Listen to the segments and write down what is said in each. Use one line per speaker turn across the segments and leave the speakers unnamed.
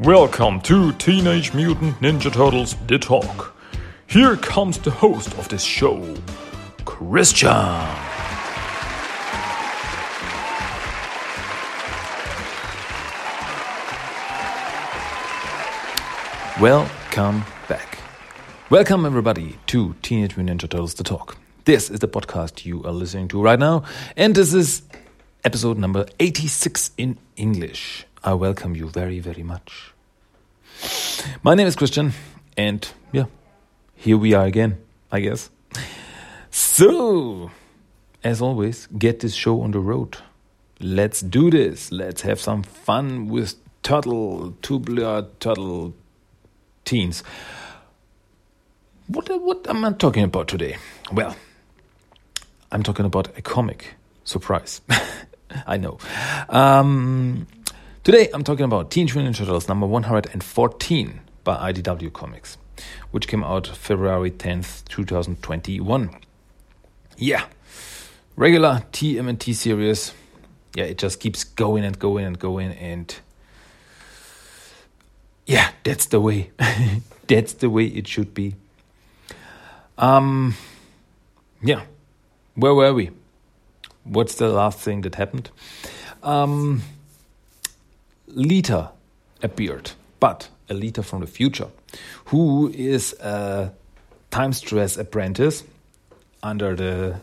Welcome to Teenage Mutant Ninja Turtles The Talk. Here comes the host of this show, Christian.
Welcome back. Welcome, everybody, to Teenage Mutant Ninja Turtles The Talk. This is the podcast you are listening to right now, and this is episode number 86 in English. I welcome you very, very much. My name is Christian, and yeah, here we are again, I guess. So, as always, get this show on the road. Let's do this. Let's have some fun with turtle, tubular turtle teens. What, what am I talking about today? Well, I'm talking about a comic. Surprise. I know. Um, today I'm talking about Teenage Mutant Ninja Turtles number 114 by IDW Comics, which came out February 10th, 2021. Yeah, regular TMNT series. Yeah, it just keeps going and going and going and yeah, that's the way. that's the way it should be. Um, yeah, where were we? What's the last thing that happened? Um, Lita appeared, but a Lita from the future, who is a time stress apprentice under the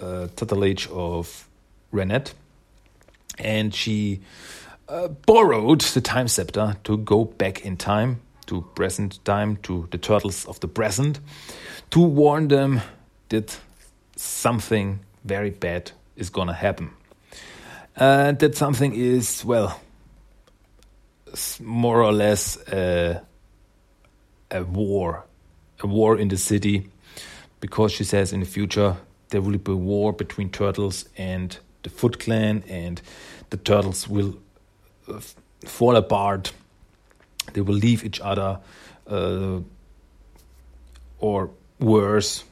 uh, tutelage of Renet, and she uh, borrowed the time scepter to go back in time to present time to the turtles of the present to warn them that something very bad is gonna happen. Uh, that something is well, more or less a, a war, a war in the city, because she says in the future there will be a war between turtles and the Foot Clan, and the turtles will uh, fall apart. They will leave each other, uh, or worse,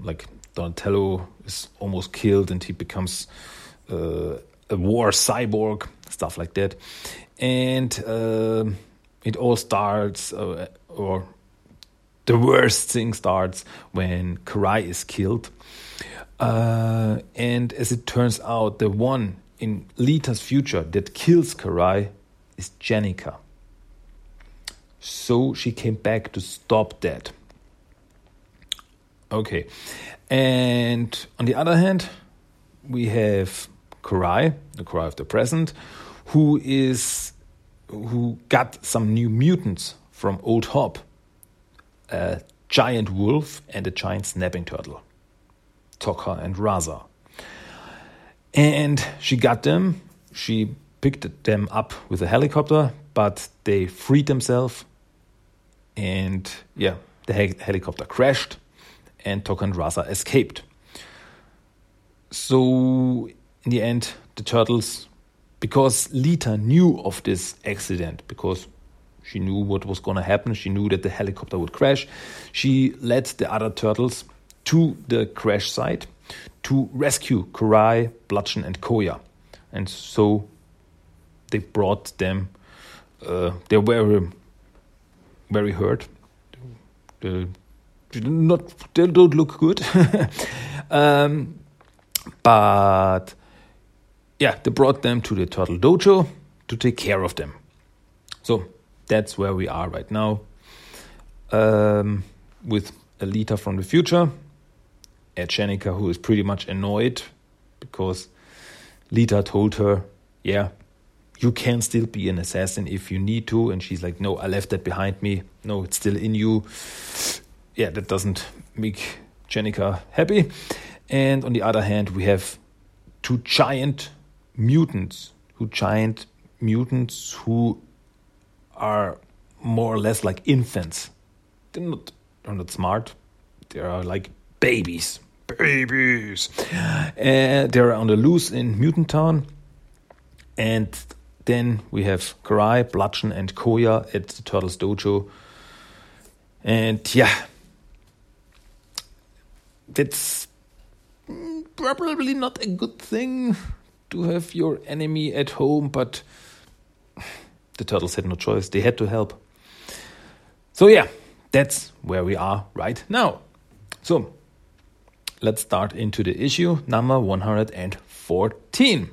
like Donatello is almost killed and he becomes uh, a war cyborg, stuff like that. And uh, it all starts, uh, or the worst thing starts when Karai is killed. Uh, and as it turns out, the one in Lita's future that kills Karai is Jennika. So she came back to stop that. Okay. And on the other hand, we have Karai, the Karai of the present, who is who got some new mutants from Old Hob, a giant wolf and a giant snapping turtle, Tokka and Rahzar. And she got them. She picked them up with a helicopter, but they freed themselves. And yeah, the helicopter crashed and Tokka and Rahzar escaped. So, in the end, the turtles, because Lita knew of this accident, because she knew what was going to happen, she knew that the helicopter would crash, she led the other turtles to the crash site to rescue Karai, Bludgeon, and Koya. And so they brought them, uh, they were very hurt. The not they don't look good. um, but yeah, they brought them to the Turtle Dojo to take care of them. So that's where we are right now. Um, with Lita from the future, Ed Jennika, who is pretty much annoyed because Lita told her, Yeah, you can still be an assassin if you need to. And she's like, No, I left that behind me. No, it's still in you yeah, that doesn't make Jennika happy. And on the other hand, we have two giant mutants, who giant mutants who are more or less like infants. They're not, they're not smart. They are like babies, babies. Uh, and they're on the loose in Mutant Town. And then we have Karai, Bludgeon, and Koya at the Turtles Dojo. And yeah, that's probably not a good thing to have your enemy at home, but the turtles had no choice. They had to help. So, yeah, that's where we are right now. So, let's start into the issue number 114.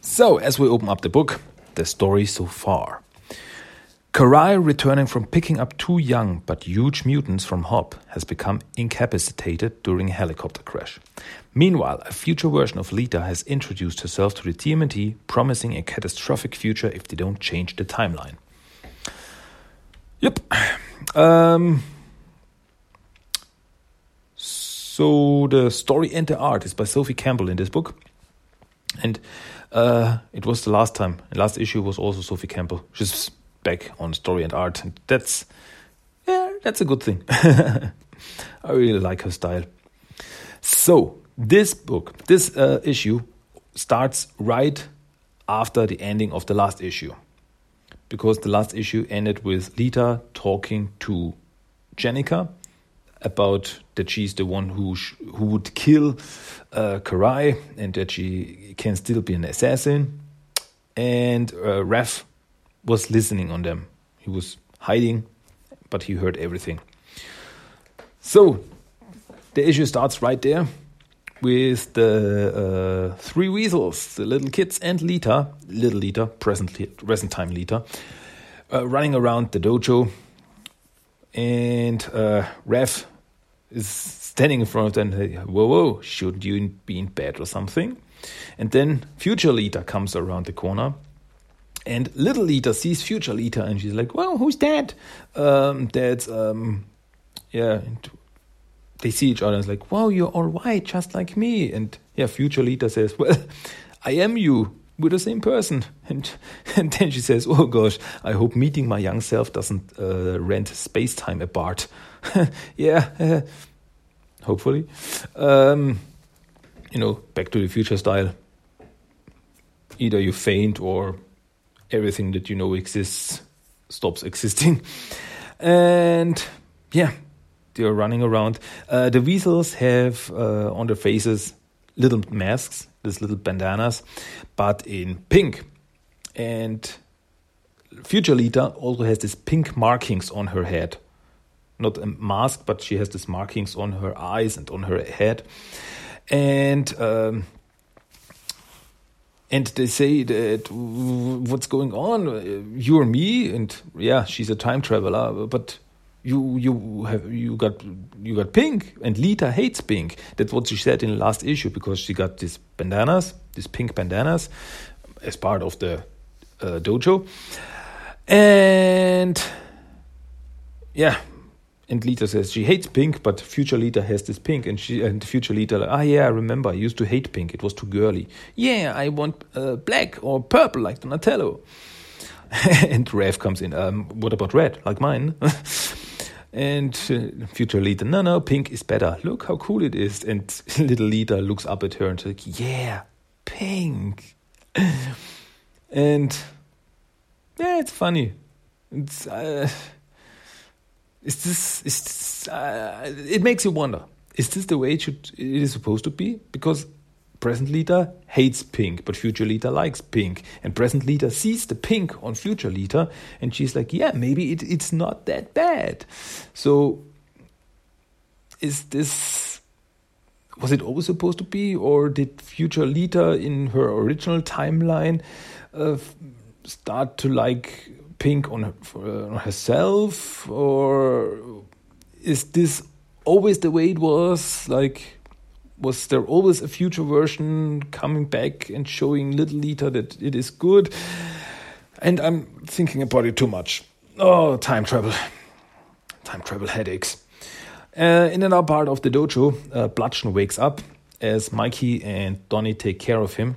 So, as we open up the book, the story so far. Karai, returning from picking up two young but huge mutants from Hob, has become incapacitated during a helicopter crash. Meanwhile, a future version of Lita has introduced herself to the TMNT, promising a catastrophic future if they don't change the timeline. Yep. Um, so the story and the art is by Sophie Campbell in this book, and uh, it was the last time. The last issue was also Sophie Campbell. She's back on story and art, and that's yeah, that's a good thing. I really like her style. So this book, this uh, issue, starts right after the ending of the last issue, because the last issue ended with Lita talking to Jennika about that she's the one who who would kill uh, Karai and that she can still be an assassin. And uh, was listening on them. He was hiding, but he heard everything. So the issue starts right there with the uh, three weasels, the little kids and Lita, little Lita, presently present time Lita, uh, running around the dojo and uh, Raph is standing in front of them. Whoa, whoa, Shouldn't you be in bed or something? And then future Lita comes around the corner. And little Lita sees future Lita and she's like, well, who's that? Um, that's, um, yeah. And they see each other and it's like, wow, you're all white, just like me. And yeah, future Lita says, well, I am you we're the same person. And, and then she says, Oh gosh, I hope meeting my young self doesn't uh, rent space time apart. yeah, uh, hopefully. Um, you know, back to the future style. Either you faint or everything that you know exists stops existing. And yeah, they're running around. Uh, the weasels have uh, on their faces little masks these little bandanas, but in pink. And Future Lita also has these pink markings on her head. Not a mask, but she has these markings on her eyes and on her head. And um, and they say that what's going on? You or me? And yeah, she's a time traveler, but you you have you got you got pink and Lita hates pink. That's what she said in the last issue because she got these bandanas, these pink bandanas, as part of the uh, dojo, and yeah. And Lita says she hates pink, but future Lita has this pink, and she and future Lita like, ah yeah, I remember I used to hate pink. It was too girly. Yeah, I want uh, black or purple like Donatello. and Raph comes in. Um, what about red, like mine? And uh, future Lita, no, no, pink is better. Look how cool it is. And little Lita looks up at her and says, like, yeah, pink. and yeah, it's funny. It's, uh, is this, is this, uh, it makes you wonder, is this the way it, should, it is supposed to be? Because Present Lita hates pink, but future Lita likes pink. And present Lita sees the pink on future Lita, and she's like, yeah, maybe it, it's not that bad. So, is this. Was it always supposed to be, or did future Lita in her original timeline uh, start to like pink on, on herself? Or is this always the way it was? Like was there always a future version coming back and showing little Lita that it is good? And I'm thinking about it too much. Oh, time travel. Time travel headaches. Uh, in another part of the dojo, uh, Bludgeon wakes up as Mikey and Donnie take care of him.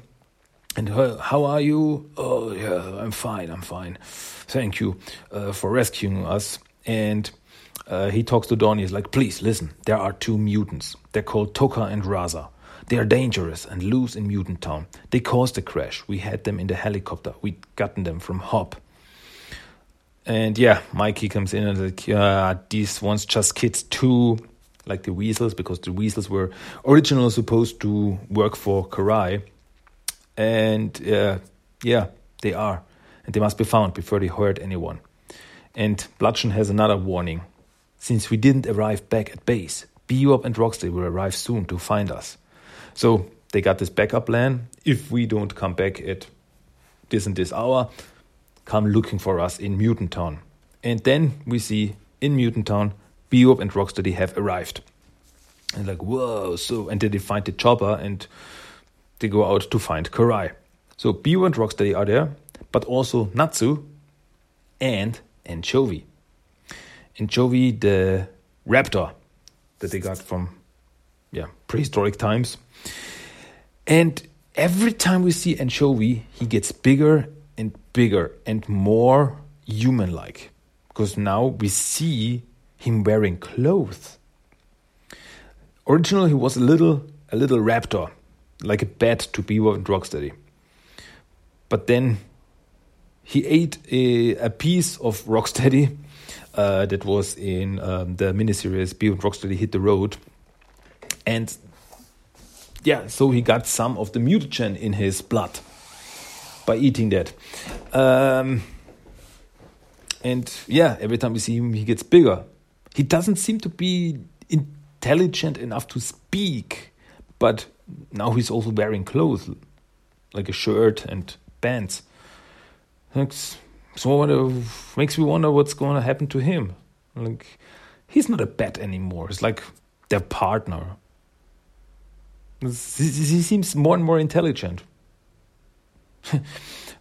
And uh, how are you? Oh, yeah, I'm fine, I'm fine. Thank you uh, for rescuing us. And uh, he talks to Donnie. He's like, please listen. There are two mutants. They're called Tokka and Rahzar. They are dangerous and loose in Mutant Town. They caused the crash. We had them in the helicopter. We'd gotten them from Hob. And yeah, Mikey comes in and like, yeah, these ones just kids too, like the weasels, because the weasels were originally supposed to work for Karai. And uh, yeah, they are. and they must be found before they hurt anyone. And Bludgeon has another warning. Since we didn't arrive back at base, Bebop and Rocksteady will arrive soon to find us. So they got this backup plan. If we don't come back at this and this hour, come looking for us in Mutant Town. And then we see in Mutant Town, Bebop and Rocksteady have arrived. And like, whoa, so, and then they find the chopper and they go out to find Karai. So Bebop and Rocksteady are there, but also Natsu and Anchovy. Anchovy, the raptor that they got from yeah prehistoric times. And every time we see Anchovy, he gets bigger and bigger and more human like. Because now we see him wearing clothes. Originally he was a little a little raptor, like a bat to Bebop and Rocksteady. But then he ate a, a piece of Rocksteady uh, that was in um, the miniseries Bebop and Rocksteady Hit the Road. And yeah, so he got some of the mutagen in his blood by eating that. Um, and yeah, every time we see him, he gets bigger. He doesn't seem to be intelligent enough to speak, but now he's also wearing clothes, like a shirt and pants. So it makes me wonder what's going to happen to him. Like, he's not a bat anymore. It's like their partner. He seems more and more intelligent.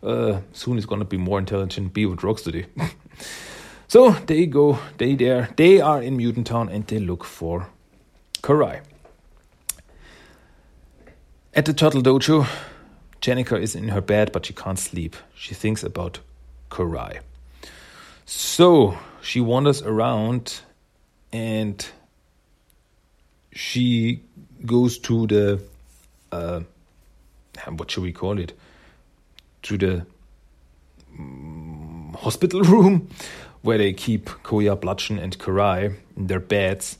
uh, soon he's gonna be more intelligent. Be with Rocksteady. so they go. They there. They are in Mutant Town and they look for Karai. At the Turtle Dojo, Jennika is in her bed, but she can't sleep. She thinks about Karai. So she wanders around and she goes to the uh, what should we call it to the um, hospital room where they keep Koya, Bludgeon, and Karai in their beds.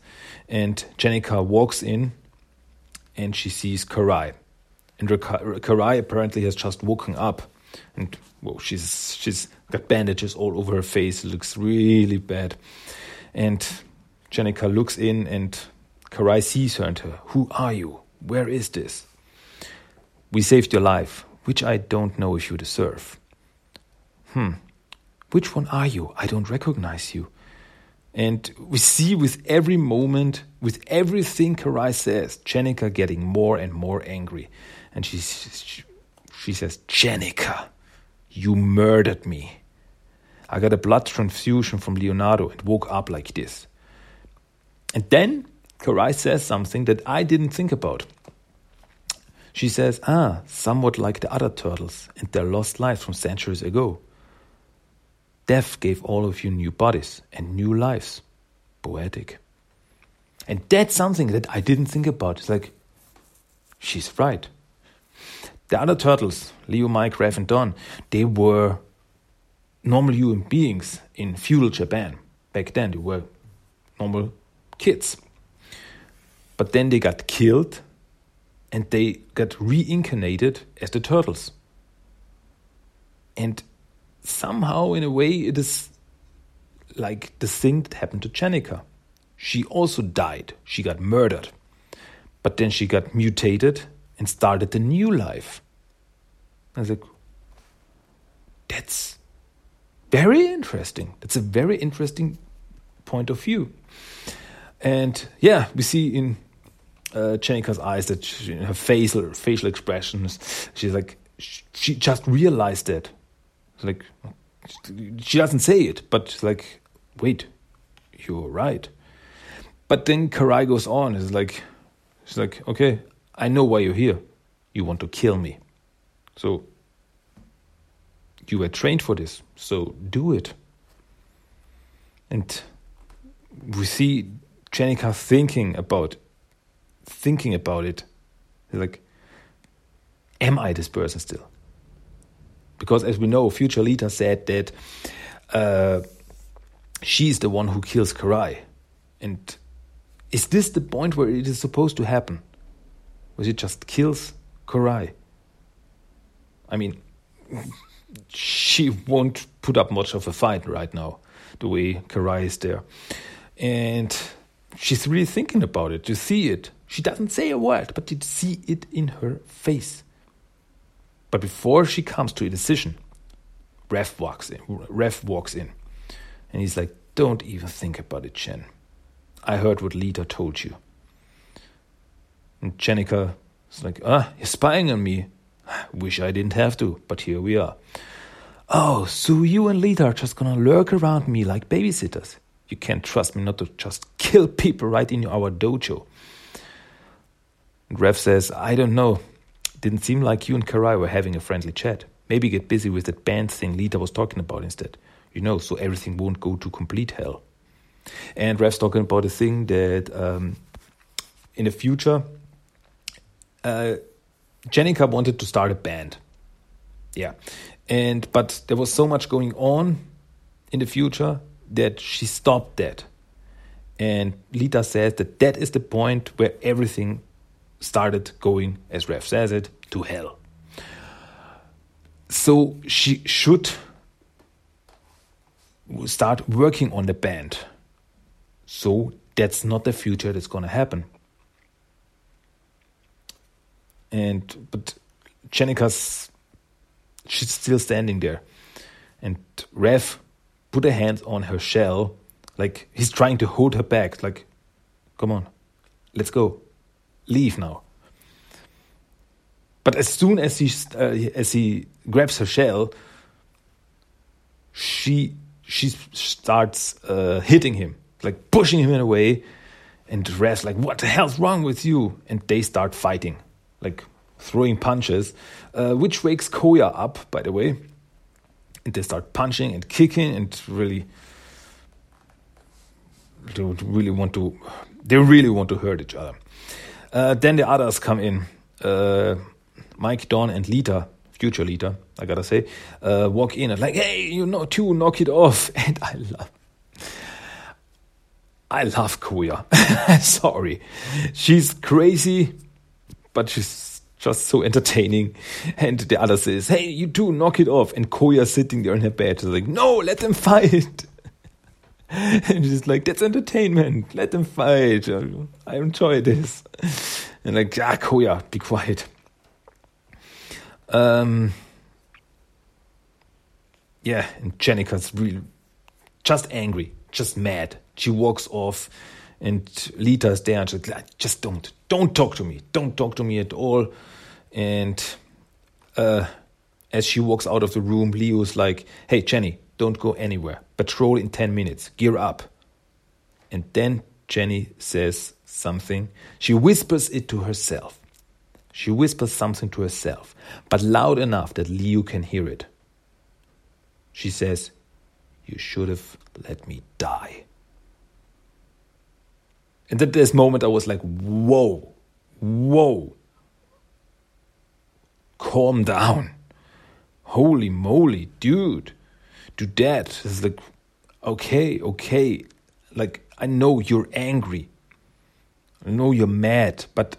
And Jennika walks in and she sees Karai. And Karai apparently has just woken up. And well, she's she's got bandages all over her face. It looks really bad. And Jennika looks in and Karai sees her and her. Who are you? Where is this? We saved your life, which I don't know if you deserve. Hmm. Which one are you? I don't recognize you. And we see with every moment, with everything Karai says, Jennika getting more and more angry. And she, she, she says, Jennika, you murdered me. I got a blood transfusion from Leonardo and woke up like this. And then Karai says something that I didn't think about. She says, Ah, somewhat like the other turtles and their lost lives from centuries ago. Death gave all of you new bodies and new lives. Poetic. And that's something that I didn't think about. It's like, she's right. The other turtles, Leo, Mike, Raph, and Don, they were normal human beings in feudal Japan. Back then, they were normal kids. But then they got killed and they got reincarnated as the turtles. And somehow, in a way, it is like the thing that happened to Jennika. She also died, she got murdered. But then she got mutated and started a new life. I was like, that's very interesting. That's a very interesting point of view. And yeah, we see in uh, eyes that she, her facial facial expressions, she's like she just realized that. Like she doesn't say it, but like, wait, you're right. But then Karai goes on. It's like she's like, okay, I know why you're here. You want to kill me. So you were trained for this, so do it. And we see Jennika thinking about thinking about it. Like, am I this person still? Because as we know, future Lita said that uh, she's the one who kills Karai. And is this the point where it is supposed to happen? Was it just kills Karai? I mean, she won't put up much of a fight right now, the way Karai is there. And she's really thinking about it. You see it. She doesn't say a word, but you see it in her face. But before she comes to a decision, Raph walks in. Raph walks in, and he's like, "Don't even think about it, Chen. I heard what Lita told you." And Jennika is like, "Ah, you're spying on me. Wish I didn't have to, but here we are." Oh, so you and Lita are just gonna lurk around me like babysitters. You can't trust me not to just kill people right in our dojo. And Raph says, I don't know. Didn't seem like you and Karai were having a friendly chat. Maybe get busy with that band thing Lita was talking about instead. You know, so everything won't go to complete hell. And Raph's talking about a thing that um, in the future, uh, Jennika wanted to start a band. Yeah. And but there was so much going on in the future that she stopped that. And Lita says that that is the point where everything started going, as Raph says it, to hell. So she should start working on the band. So that's not the future that's going to happen. And but Jennika's she's still standing there, and Raph put a hand on her shell, like he's trying to hold her back. Like, come on, let's go, leave now. But as soon as he uh, as he grabs her shell, she she starts uh, hitting him, like pushing him in a way, and Raph's like, "What the hell's wrong with you?" And they start fighting, like throwing punches, uh, which wakes Koya up, by the way. And they start punching and kicking and really, don't really want to, they really want to hurt each other. Uh, then the others come in. Uh, Mike, Don, and Lita, future Lita, I gotta say, uh, walk in and like, hey, you know, two, knock it off. And I love, I love Koya. Sorry, she's crazy, but she's just so entertaining. And the other says, hey, you two, knock it off. And Koya sitting there in her bed, she's like, no, let them fight. and she's like, that's entertainment. Let them fight. I enjoy this. And like, Yeah, Koya, be quiet. Um, yeah, and Jennika's really just angry, just mad. She walks off, and Lita's there, and she's like, just don't, don't talk to me, don't talk to me at all. And uh, as she walks out of the room, Leo's like, hey, Jenny, don't go anywhere. Patrol in 10 minutes, gear up. And then Jenny says something. She whispers it to herself. She whispers something to herself, but loud enough that Leo can hear it. She says, You should have let me die. And at this moment, I was like, Whoa, whoa, calm down. Holy moly, dude, do that. It's like, okay, okay. Like, I know you're angry. I know you're mad, but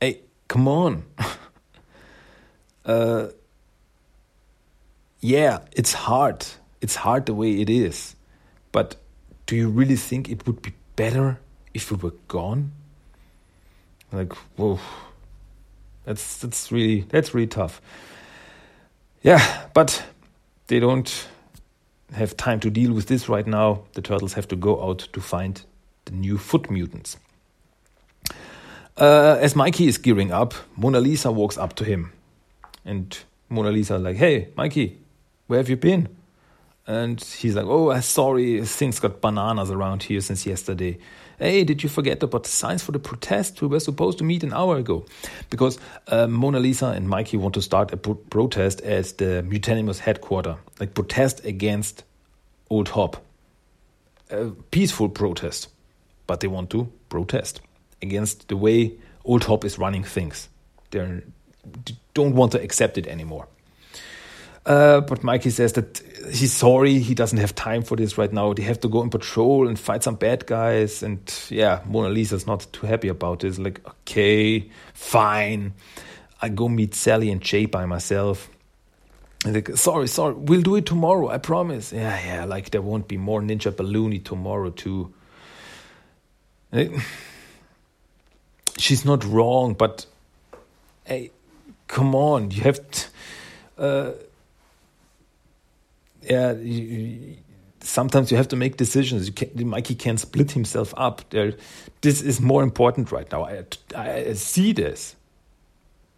hey, come on. uh, yeah, it's hard. It's hard the way it is. But do you really think it would be better if we were gone? Like, whoa. That's that's really that's really tough. Yeah, but they don't have time to deal with this right now. The turtles have to go out to find the new foot mutants. Uh, as Mikey is gearing up, Mona Lisa walks up to him. And Mona Lisa like, hey, Mikey, where have you been? And he's like, oh, sorry, things got bananas around here since yesterday. Hey, did you forget about the signs for the protest? We were supposed to meet an hour ago. Because uh, Mona Lisa and Mikey want to start a pro protest at the Mutanimals headquarters, like protest against Old Hob. A peaceful protest, but they want to protest against the way Old Hob is running things. They don't want to accept it anymore. Uh, but Mikey says that he's sorry, he doesn't have time for this right now. They have to go on patrol and fight some bad guys. And yeah, Mona Lisa's not too happy about this. Like, okay, fine. I go meet Sally and Jay by myself. like, sorry, sorry, we'll do it tomorrow, I promise. Yeah, yeah, like there won't be more Ninja Balloony tomorrow, too. she's not wrong, but hey, come on, you have. To, uh, yeah, you, sometimes you have to make decisions. Can, Mikey can split himself up. There, this is more important right now. I, I see this.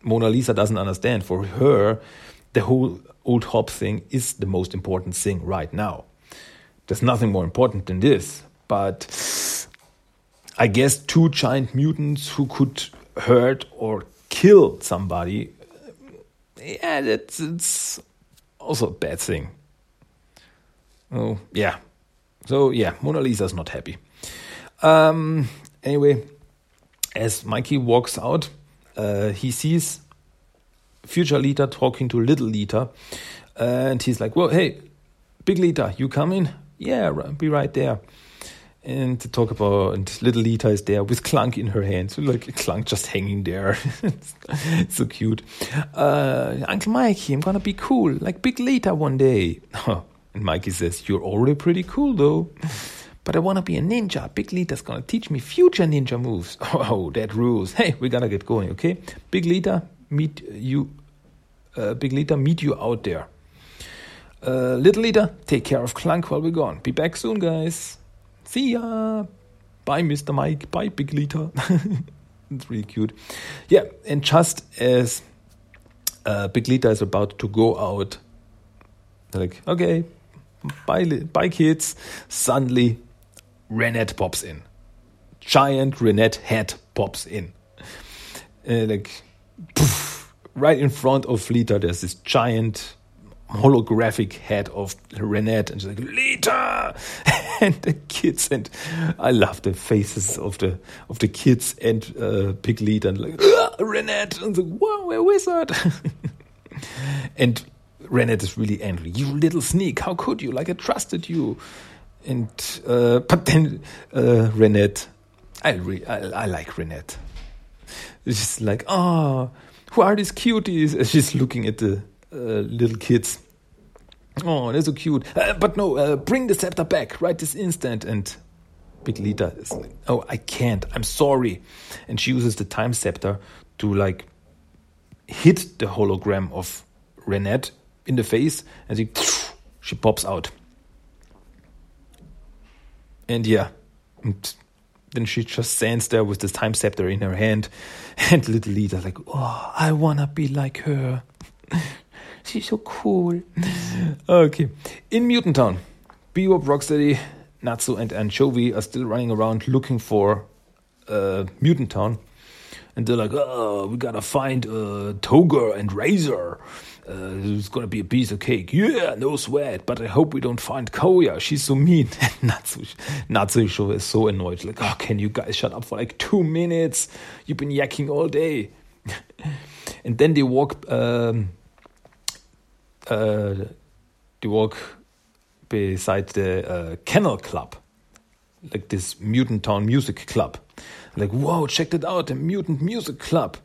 Mona Lisa doesn't understand. For her, the whole old Hob thing is the most important thing right now. There's nothing more important than this. But I guess two giant mutants who could hurt or kill somebody, yeah, that's it's also a bad thing. Oh, yeah. So, yeah, Mona Lisa's not happy. Um, anyway, as Mikey walks out, uh, he sees future Lita talking to little Lita. And he's like, well, hey, big Lita, you coming? Yeah, be right there. And to talk about, and little Lita is there with Clunk in her hand. So, like, Clunk just hanging there. It's so cute. Uh, Uncle Mikey, I'm gonna be cool, like Big Lita one day. and Mikey says, You're already pretty cool, though. But I wanna be a ninja. Big Lita's gonna teach me future ninja moves. Oh, that rules. Hey, we gotta get going, okay? Big Lita, meet you uh, Big Lita meet you out there. Uh, Little Lita, take care of Clunk while we're gone. Be back soon, guys. See ya. Bye, Mr. Mike. Bye, Big Lita. it's really cute. Yeah, and just as uh, Big Lita is about to go out, They're like, okay, bye, kids. Suddenly, Renet pops in. Giant Renet head pops in. Uh, like, poof right in front of Lita, there's this giant holographic head of Renet, and she's like Lita, and the kids, and I love the faces of the of the kids and uh, Big Lita, and like Renet, and like wow, we're wizard, and Renet is really angry. You little sneak! How could you? Like I trusted you, and uh, but then uh, Renet, I, re- I I like Renet. She's like oh who are these cuties? She's looking at the uh, little kids. Oh, they're so cute. Uh, but no, uh, bring the scepter back right this instant. And Big Lita is like, oh, I can't. I'm sorry. And she uses the time scepter to like hit the hologram of Renet in the face, and she she pops out. And yeah, and then she just stands there with this time scepter in her hand, and little Lita's like, "Oh, I wanna be like her. She's so cool." okay, in Mutant Town, Bebop, Rocksteady, Natsu, and Anchovy are still running around looking for uh, Mutant Town, and they're like, "Oh, we gotta find uh, Tokka and Rahzar." Uh, it's gonna be a piece of cake. Yeah, no sweat. But I hope we don't find Koya. She's so mean. Natsu, Natsu show is so annoyed. Like, oh, can you guys shut up for like two minutes? You've been yakking all day. and then they walk. Um, uh, they walk beside the uh, Kennel Club, like this Mutant Town Music Club. Like, whoa, check that out, the Mutant Music Club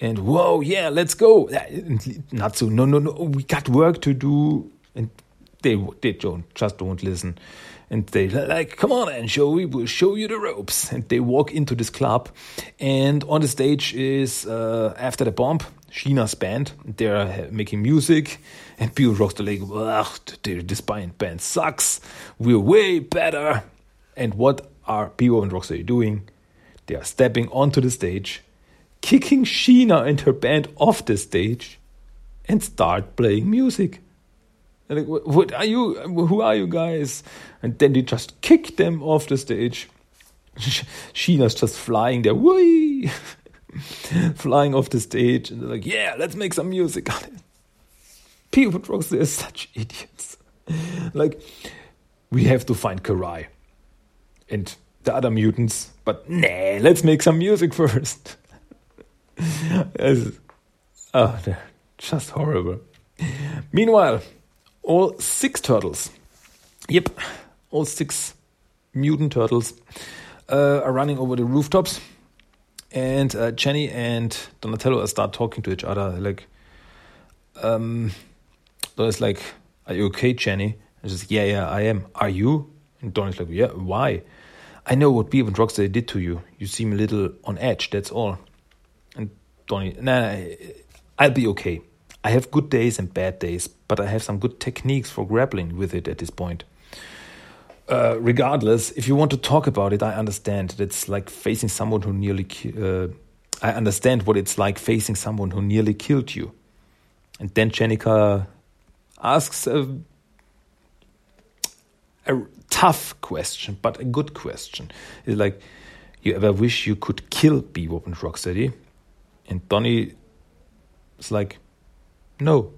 and whoa, yeah, let's go. Not so, no, no, no, we got work to do. And they, they don't, just don't listen. And they like, come on, Anchovy, we'll show you the ropes. And they walk into this club. And on the stage is, uh, after the bomb, Sheena's band. They're making music. And Bill rocks the leg, this band sucks. We're way better. And what are Bill and Rocksteady doing? They are stepping onto the stage kicking Sheena and her band off the stage and start playing music. Like, what are you? Who are you guys? And then they just kick them off the stage. Sheena's just flying there, flying off the stage, and they're like, "Yeah, let's make some music on it." People drugs, they're such idiots. like, we have to find Karai and the other mutants, but nah, let's make some music first oh, they're just horrible. Meanwhile, all six turtles, yep, all six mutant turtles uh, are running over the rooftops. And uh, Jenny and Donatello start talking to each other like, um, Donnie's like, Are you okay, Jenny? And she's like, Yeah, yeah, I am. Are you? And Donnie's like, Yeah, why? I know what Bebop and Rocksteady did to you. You seem a little on edge, that's all. Donnie, nah, nah, I'll be okay. I have good days and bad days, but I have some good techniques for grappling with it at this point. Uh, regardless, if you want to talk about it, I understand. That it's like facing someone who nearly. Uh, I understand what it's like facing someone who nearly killed you. And then Jennika asks a, a tough question, but a good question. It's like, you ever wish you could kill Bebop and Rocksteady? And Donnie is like, no.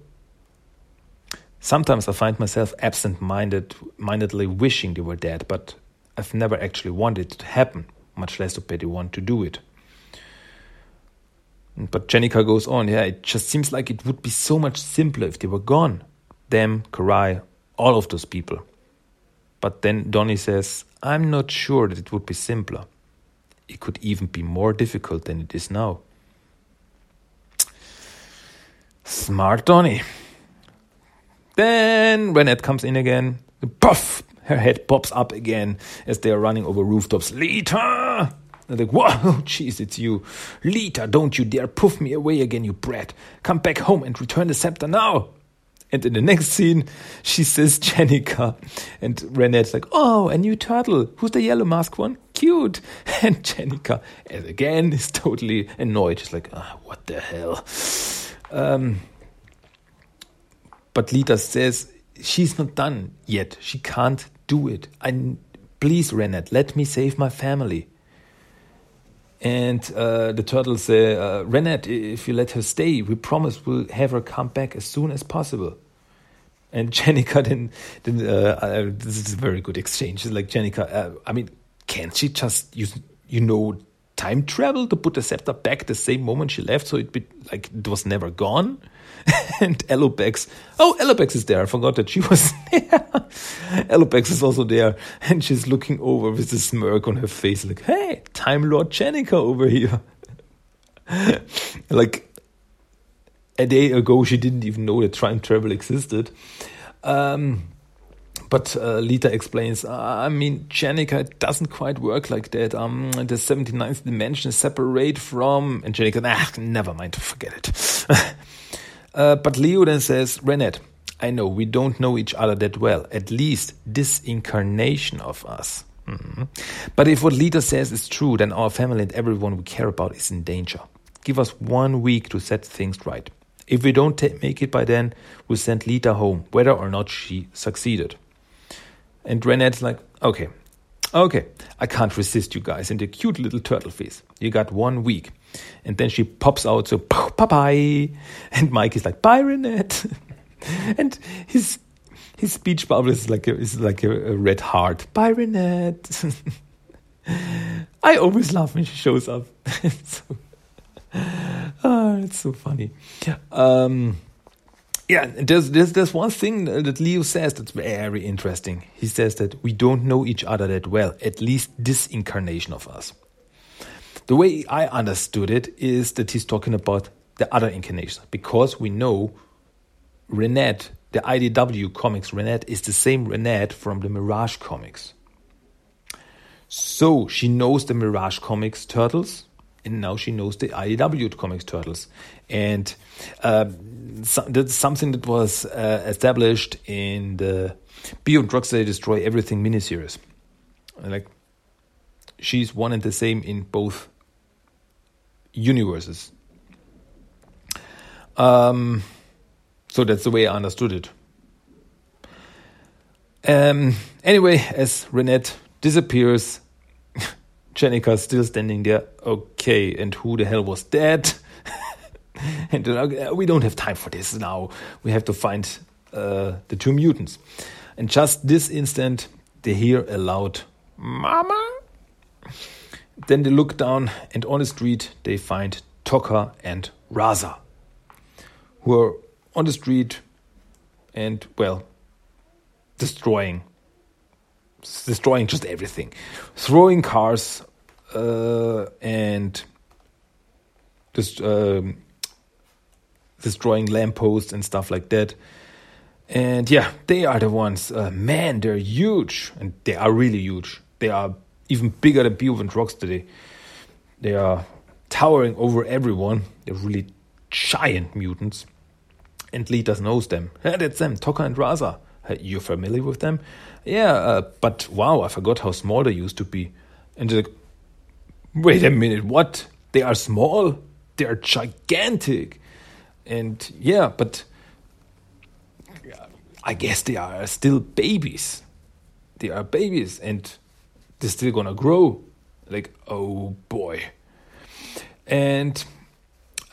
Sometimes I find myself absent-minded, mindedly wishing they were dead, but I've never actually wanted it to happen, much less to the one to do it. But Jennika goes on, yeah, it just seems like it would be so much simpler if they were gone. Them, Karai, all of those people. But then Donnie says, I'm not sure that it would be simpler. It could even be more difficult than it is now. Smart Donnie. Then Renet comes in again. Puff! Her head pops up again as they are running over rooftops. Lita! They're like, whoa, jeez, it's you. Lita, don't you dare puff me away again, you brat. Come back home and return the scepter now. And in the next scene, she says Jennika. And Renet's like, oh, a new turtle. Who's the yellow mask one? Cute. And Jennika, as again, is totally annoyed. She's like, oh, what the hell? Um, but Lita says she's not done yet. She can't do it. I, please, Renet, let me save my family. And uh, the turtles say, uh, Renet, if you let her stay, we promise we'll have her come back as soon as possible. And Jennika then, then uh, uh, this is a very good exchange. Like Jennika, uh, I mean, can't she just use, you know, time travel to put the scepter back the same moment she left, so it be like it was never gone? and Alopex, oh, Alopex is there. I forgot that she was there. Alopex is also there, and she's looking over with a smirk on her face, like, "Hey, Time Lord Jennika over here." like a day ago, she didn't even know that time travel existed. Um, but uh, Lita explains, uh, I mean, Jennika doesn't quite work like that. Um, the 79th dimension is separate from. And Jennika, ah, never mind, forget it. uh, but Leo then says, Renet, I know we don't know each other that well, at least this incarnation of us. Mm-hmm. But if what Lita says is true, then our family and everyone we care about is in danger. Give us one week to set things right. If we don't make it by then, we'll send Lita home, whether or not she succeeded. And Renet's like, okay, okay, I can't resist you guys. And the cute little turtle face. You got one week. And then she pops out, so bye bye. And Mike is like, bye, Renet. and his his speech bubble is like a, is like a, a red heart. Bye, Renet. I always laugh when she shows up. so, oh, it's so funny. Um, yeah, there's, there's there's one thing that Leo says that's very interesting. He says that we don't know each other that well, at least this incarnation of us. The way I understood it is that he's talking about the other incarnations because we know Renet, the IDW comics Renet, is the same Renet from the Mirage comics. So she knows the Mirage comics turtles, and now she knows the IDW comics turtles, and. Uh, so, that's something that was uh, established in the Beyond Drugs They Destroy Everything miniseries. Like, she's one and the same in both universes. Um, so that's the way I understood it. Um, anyway, as Renet disappears, Jennika's still standing there. Okay, and who the hell was that? and uh, we don't have time for this now. We have to find uh, the two mutants. And just this instant, they hear a loud "Mama." Then they look down, and on the street they find Tokka and Rahzar, who are on the street and well, destroying, destroying just everything, throwing cars uh, and just. Um, destroying lampposts and stuff like that. And yeah, they are the ones. Uh, man, they're huge, and they are really huge. They are even bigger than Bebop and Rocksteady. They are towering over everyone. They're really giant mutants. And Lita knows them. Yeah, that's them, Tokka and Rahzar. You're familiar with them? Yeah, uh, but wow, I forgot how small they used to be. And they're like, wait a minute, what? They are small? They are gigantic. And yeah, but I guess they are still babies. They are babies and they're still gonna grow. Like, oh boy. And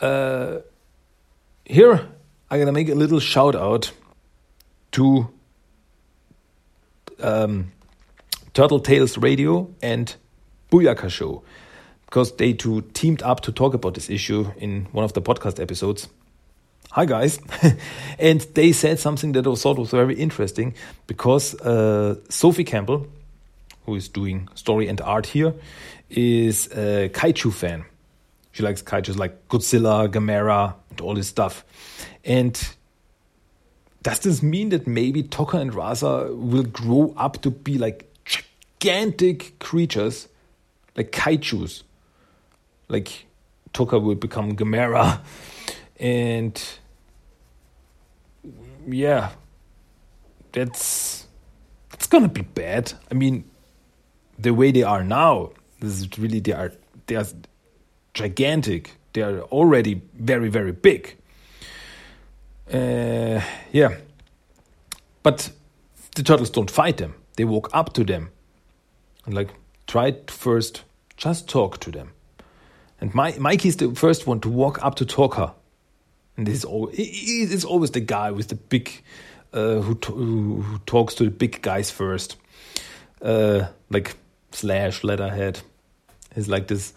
uh, here I'm gonna make a little shout out to um, Turtle Tales Radio and Booyaka Show because they two teamed up to talk about this issue in one of the podcast episodes. Hi guys, and they said something that I thought was very interesting because uh, Sophie Campbell, who is doing story and art here, is a kaiju fan. She likes kaijus like Godzilla, Gamera, and all this stuff. And does this mean that maybe Tokka and Rahzar will grow up to be like gigantic creatures, like kaijus? Like Tokka will become Gamera, and yeah, that's that's gonna be bad. I mean, the way they are now, this is really they are they are gigantic. They are already very very big. Uh, yeah, but the turtles don't fight them. They walk up to them and like try first just talk to them. And My, Mikey's the first one to walk up to Tokka. And this is always, it's always the guy with the big, uh, who, who talks to the big guys first. Uh, like Slash, Leatherhead. He's like this.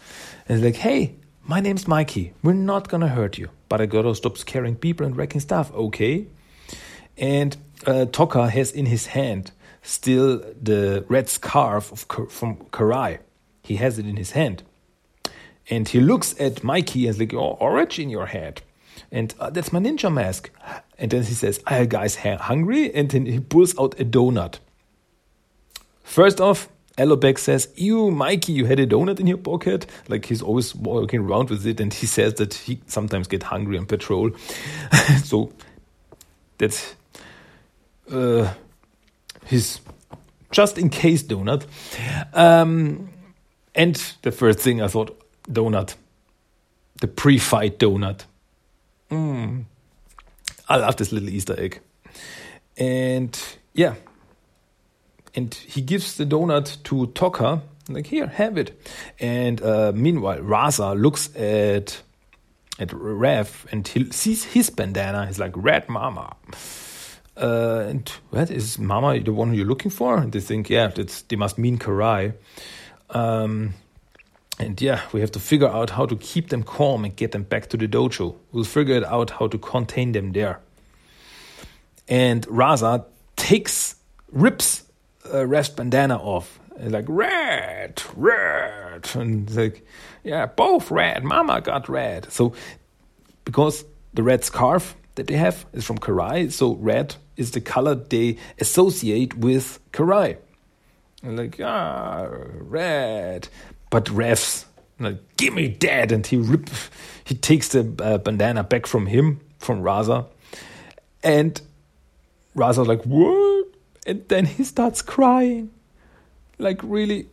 And he's like, hey, my name's Mikey. We're not gonna hurt you. But I gotta stop scaring people and wrecking stuff, okay? And uh, Tokka has in his hand still the red scarf of, from Karai. He has it in his hand. And he looks at Mikey and is like, oh, orange in your head. And uh, that's my ninja mask. And then he says, are you guys hungry? And then he pulls out a donut. First off, Alopex says, Ew, Mikey, you had a donut in your pocket. Like he's always walking around with it. And he says that he sometimes get hungry on patrol. so that's uh, his just in case donut. Um, and the first thing I thought, donut. The pre fight donut. Mm. I love this little Easter egg. And yeah. And he gives the donut to Tokka, like, here, have it. And uh, meanwhile, Rahzar looks at at Raph and he sees his bandana. He's like, Red Mama. Uh, and what is Mama the one you're looking for? And they think, yeah, that's, they must mean Karai. Um, and yeah, we have to figure out how to keep them calm and get them back to the dojo. We'll figure it out how to contain them there. And Rahzar takes, rips a Raph's bandana off. And like, red, red. And like, yeah, both red. Mama got red. So, because the red scarf that they have is from Karai, so red is the color they associate with Karai. And like, ah, red but Raph's like, give me that, and he rip, he takes the uh, bandana back from him, from Rahzar, and Rahzar's like, what? And then he starts crying, like really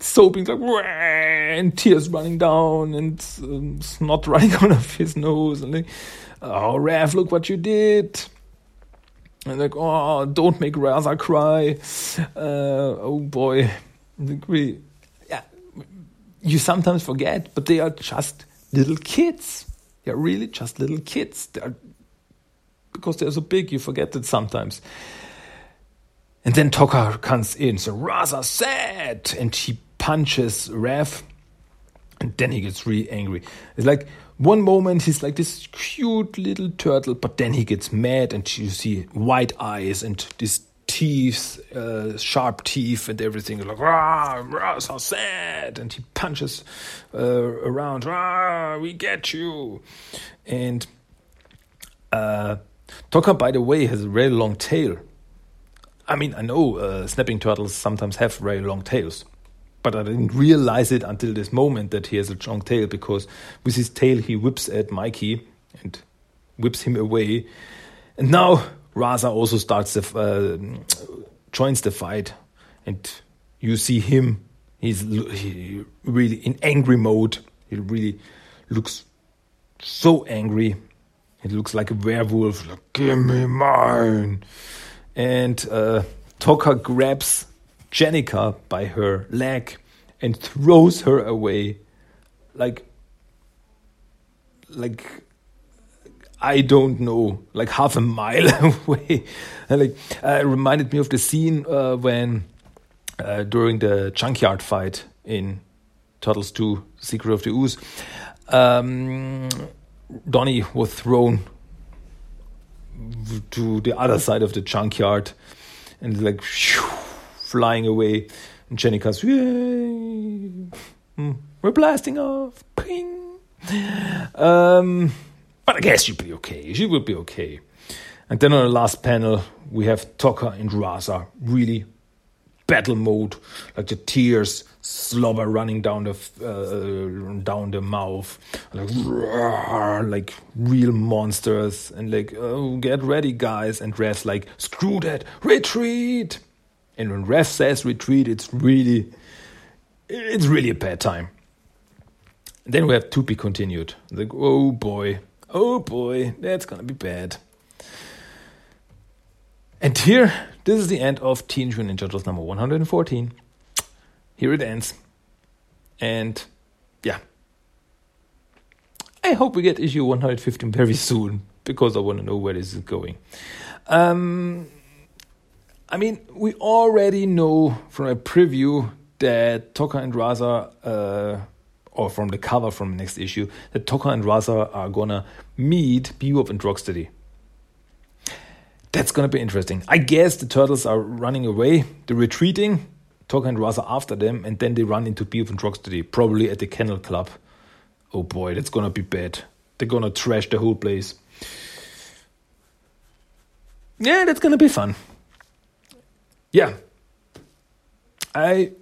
sobbing, like, and tears running down, and um, snot running out of his nose, and like, oh, Raph, look what you did. And like, oh, don't make Rahzar cry. Uh, oh boy, like, really you sometimes forget, but they are just little kids. They are really just little kids. They are, because they're so big, you forget it sometimes. And then Tokka comes in, so Rahzar sad, and he punches Raph, and then he gets really angry. It's like one moment he's like this cute little turtle, but then he gets mad, and you see white eyes and this teeth, uh, sharp teeth, and everything. Like, ah, rah, so sad. And he punches uh, around, ah, we get you. And uh, Tokka, by the way, has a very long tail. I mean, I know uh, snapping turtles sometimes have very long tails, but I didn't realize it until this moment that he has a long tail because with his tail he whips at Mikey and whips him away. And now Rahzar also starts the uh, joins the fight, and you see him. He's he really in angry mode. He really looks so angry. It looks like a werewolf. Like, Give me mine. And uh, Tokka grabs Jennika by her leg and throws her away, like, like I don't know, like half a mile away. like, uh, it reminded me of the scene uh, when uh, during the junkyard fight in Turtles 2: Secret of the Ooze, um, Donnie was thrown to the other side of the junkyard and like whew, flying away. And Jennika's, yay, hmm, we're blasting off, ping. Um, but I guess she'd be okay. She would be okay. And then on the last panel, we have Tokka and Rahzar. really battle mode, like the tears slobber running down the uh, down the mouth, like roar, like real monsters, and like oh get ready guys, and Raph's like screw that, retreat. And when Raph says retreat, it's really it's really a bad time. Then we have to be continued. Like oh boy, oh boy, that's gonna be bad. And here, this is the end of Teenage Mutant Ninja Turtles number 114. Here it ends. And yeah. I hope we get issue 115 very soon because I want to know where this is going. Um, I mean, we already know from a preview that Tokka and Rahzar uh, or from the cover from the next issue, that Tokka and Rahzar are gonna meet Bebop and Rocksteady. That's gonna be interesting. I guess the turtles are running away, they're retreating, Tokka and Rahzar after them, and then they run into Bebop and Rocksteady, probably at the Kennel Club. Oh boy, that's gonna be bad. They're gonna trash the whole place. Yeah, that's gonna be fun. Yeah. I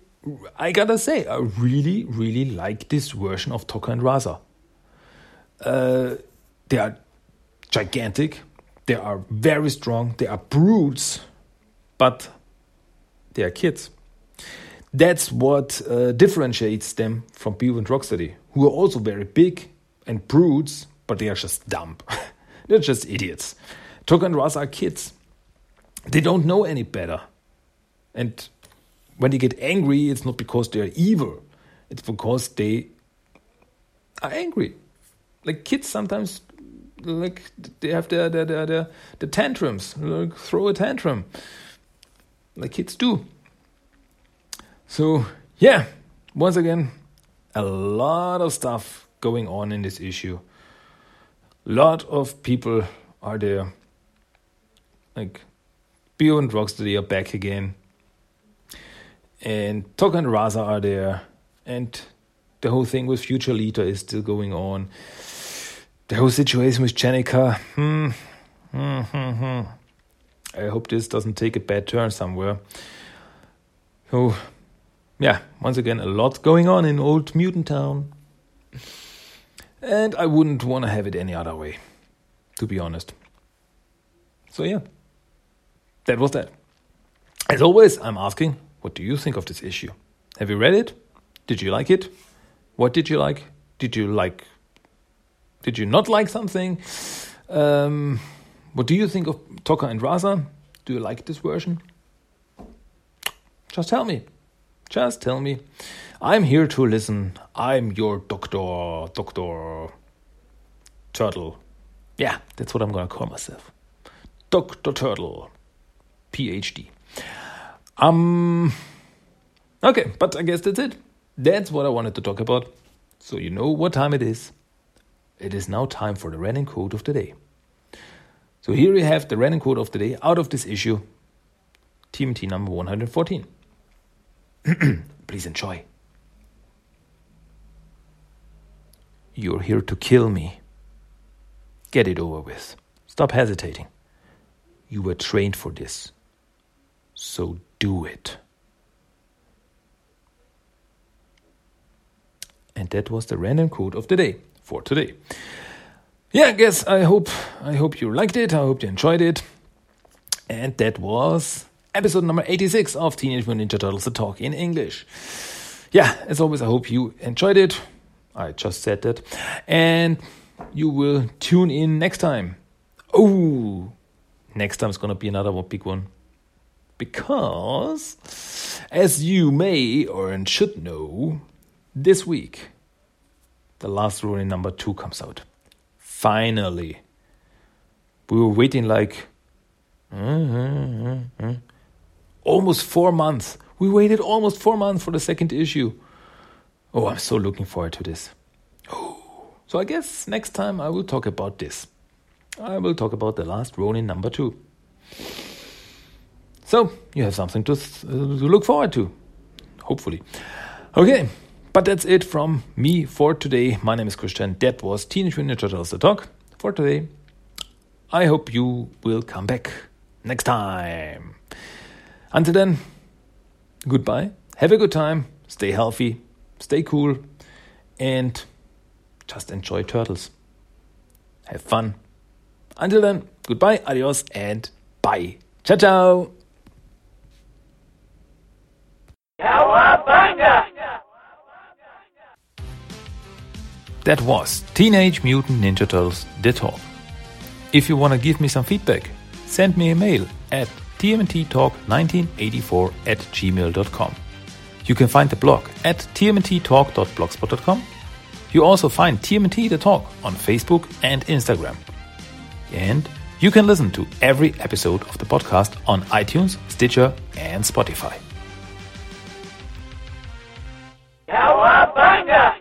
I gotta say, I really, really like this version of Tokka and Rahzar. Uh, they are gigantic, they are very strong, they are brutes, but they are kids. That's what uh, differentiates them from Bebop and Rocksteady, who are also very big and brutes, but they are just dumb. They're just idiots. Tokka and Rahzar are kids. They don't know any better. And when they get angry, it's not because they're evil, it's because they are angry. Like kids sometimes like they have their their their, their, their tantrums, like throw a tantrum. Like kids do. So, yeah, once again, a lot of stuff going on in this issue. A lot of people are there. Like, Bebop and Rocksteady are back again. And Tokka and Rahzar are there. And the whole thing with Future Leader is still going on. The whole situation with Jennika. Hmm. Hmm, hmm, hmm. I hope this doesn't take a bad turn somewhere. So, yeah, once again, a lot going on in Old Mutant Town. And I wouldn't want to have it any other way, to be honest. So, yeah, that was that. As always, I'm asking, what do you think of this issue? Have you read it? Did you like it? What did you like? Did you like? Did you not like something? Um, what do you think of Tokka and Rahzar? Do you like this version? Just tell me. Just tell me. I'm here to listen. I'm your doctor, Doctor Turtle. Yeah, that's what I'm gonna call myself. Dr. Turtle. PhD. Um Okay, but I guess that's it. That's what I wanted to talk about. So you know what time it is. It is now time for the running quote of the day. So here we have the running quote of the day out of this issue, TMT number 114. Please enjoy. You're here to kill me. Get it over with. Stop hesitating. You were trained for this. So do it. And that was the random quote of the day for today. Yeah, guess I hope I hope you liked it. I hope you enjoyed it. And that was episode number 86 of Teenage Mutant Ninja Turtles The Talk in English. Yeah, as always, I hope you enjoyed it. I just said that. And you will tune in next time. Oh, next time is to be another big one. Because, as you may or should know, this week, the last Ronin number two comes out. Finally. We were waiting like mm-hmm, mm-hmm, mm-hmm. almost four months. We waited almost four months for the second issue. Oh, I'm so looking forward to this. Oh. So I guess next time I will talk about this. I will talk about the last Ronin number two. So you have something to, th- to look forward to, hopefully. Okay, but that's it from me for today. My name is Christian. That was Teenage Mutant Ninja Turtles: The Talk for today. I hope you will come back next time. Until then, goodbye. Have a good time. Stay healthy. Stay cool. And just enjoy turtles. Have fun. Until then, goodbye, adios, and bye. Ciao, ciao. That was Teenage Mutant Ninja Turtles The Talk. If you want to give me some feedback, send me a mail at tmnttalk1984 at gmail.com. You can find the blog at tmnttalk.blogspot.com. You also find TMNT The Talk on Facebook and Instagram. And you can listen to every episode of the podcast on iTunes, Stitcher, and Spotify. É Cauabanga!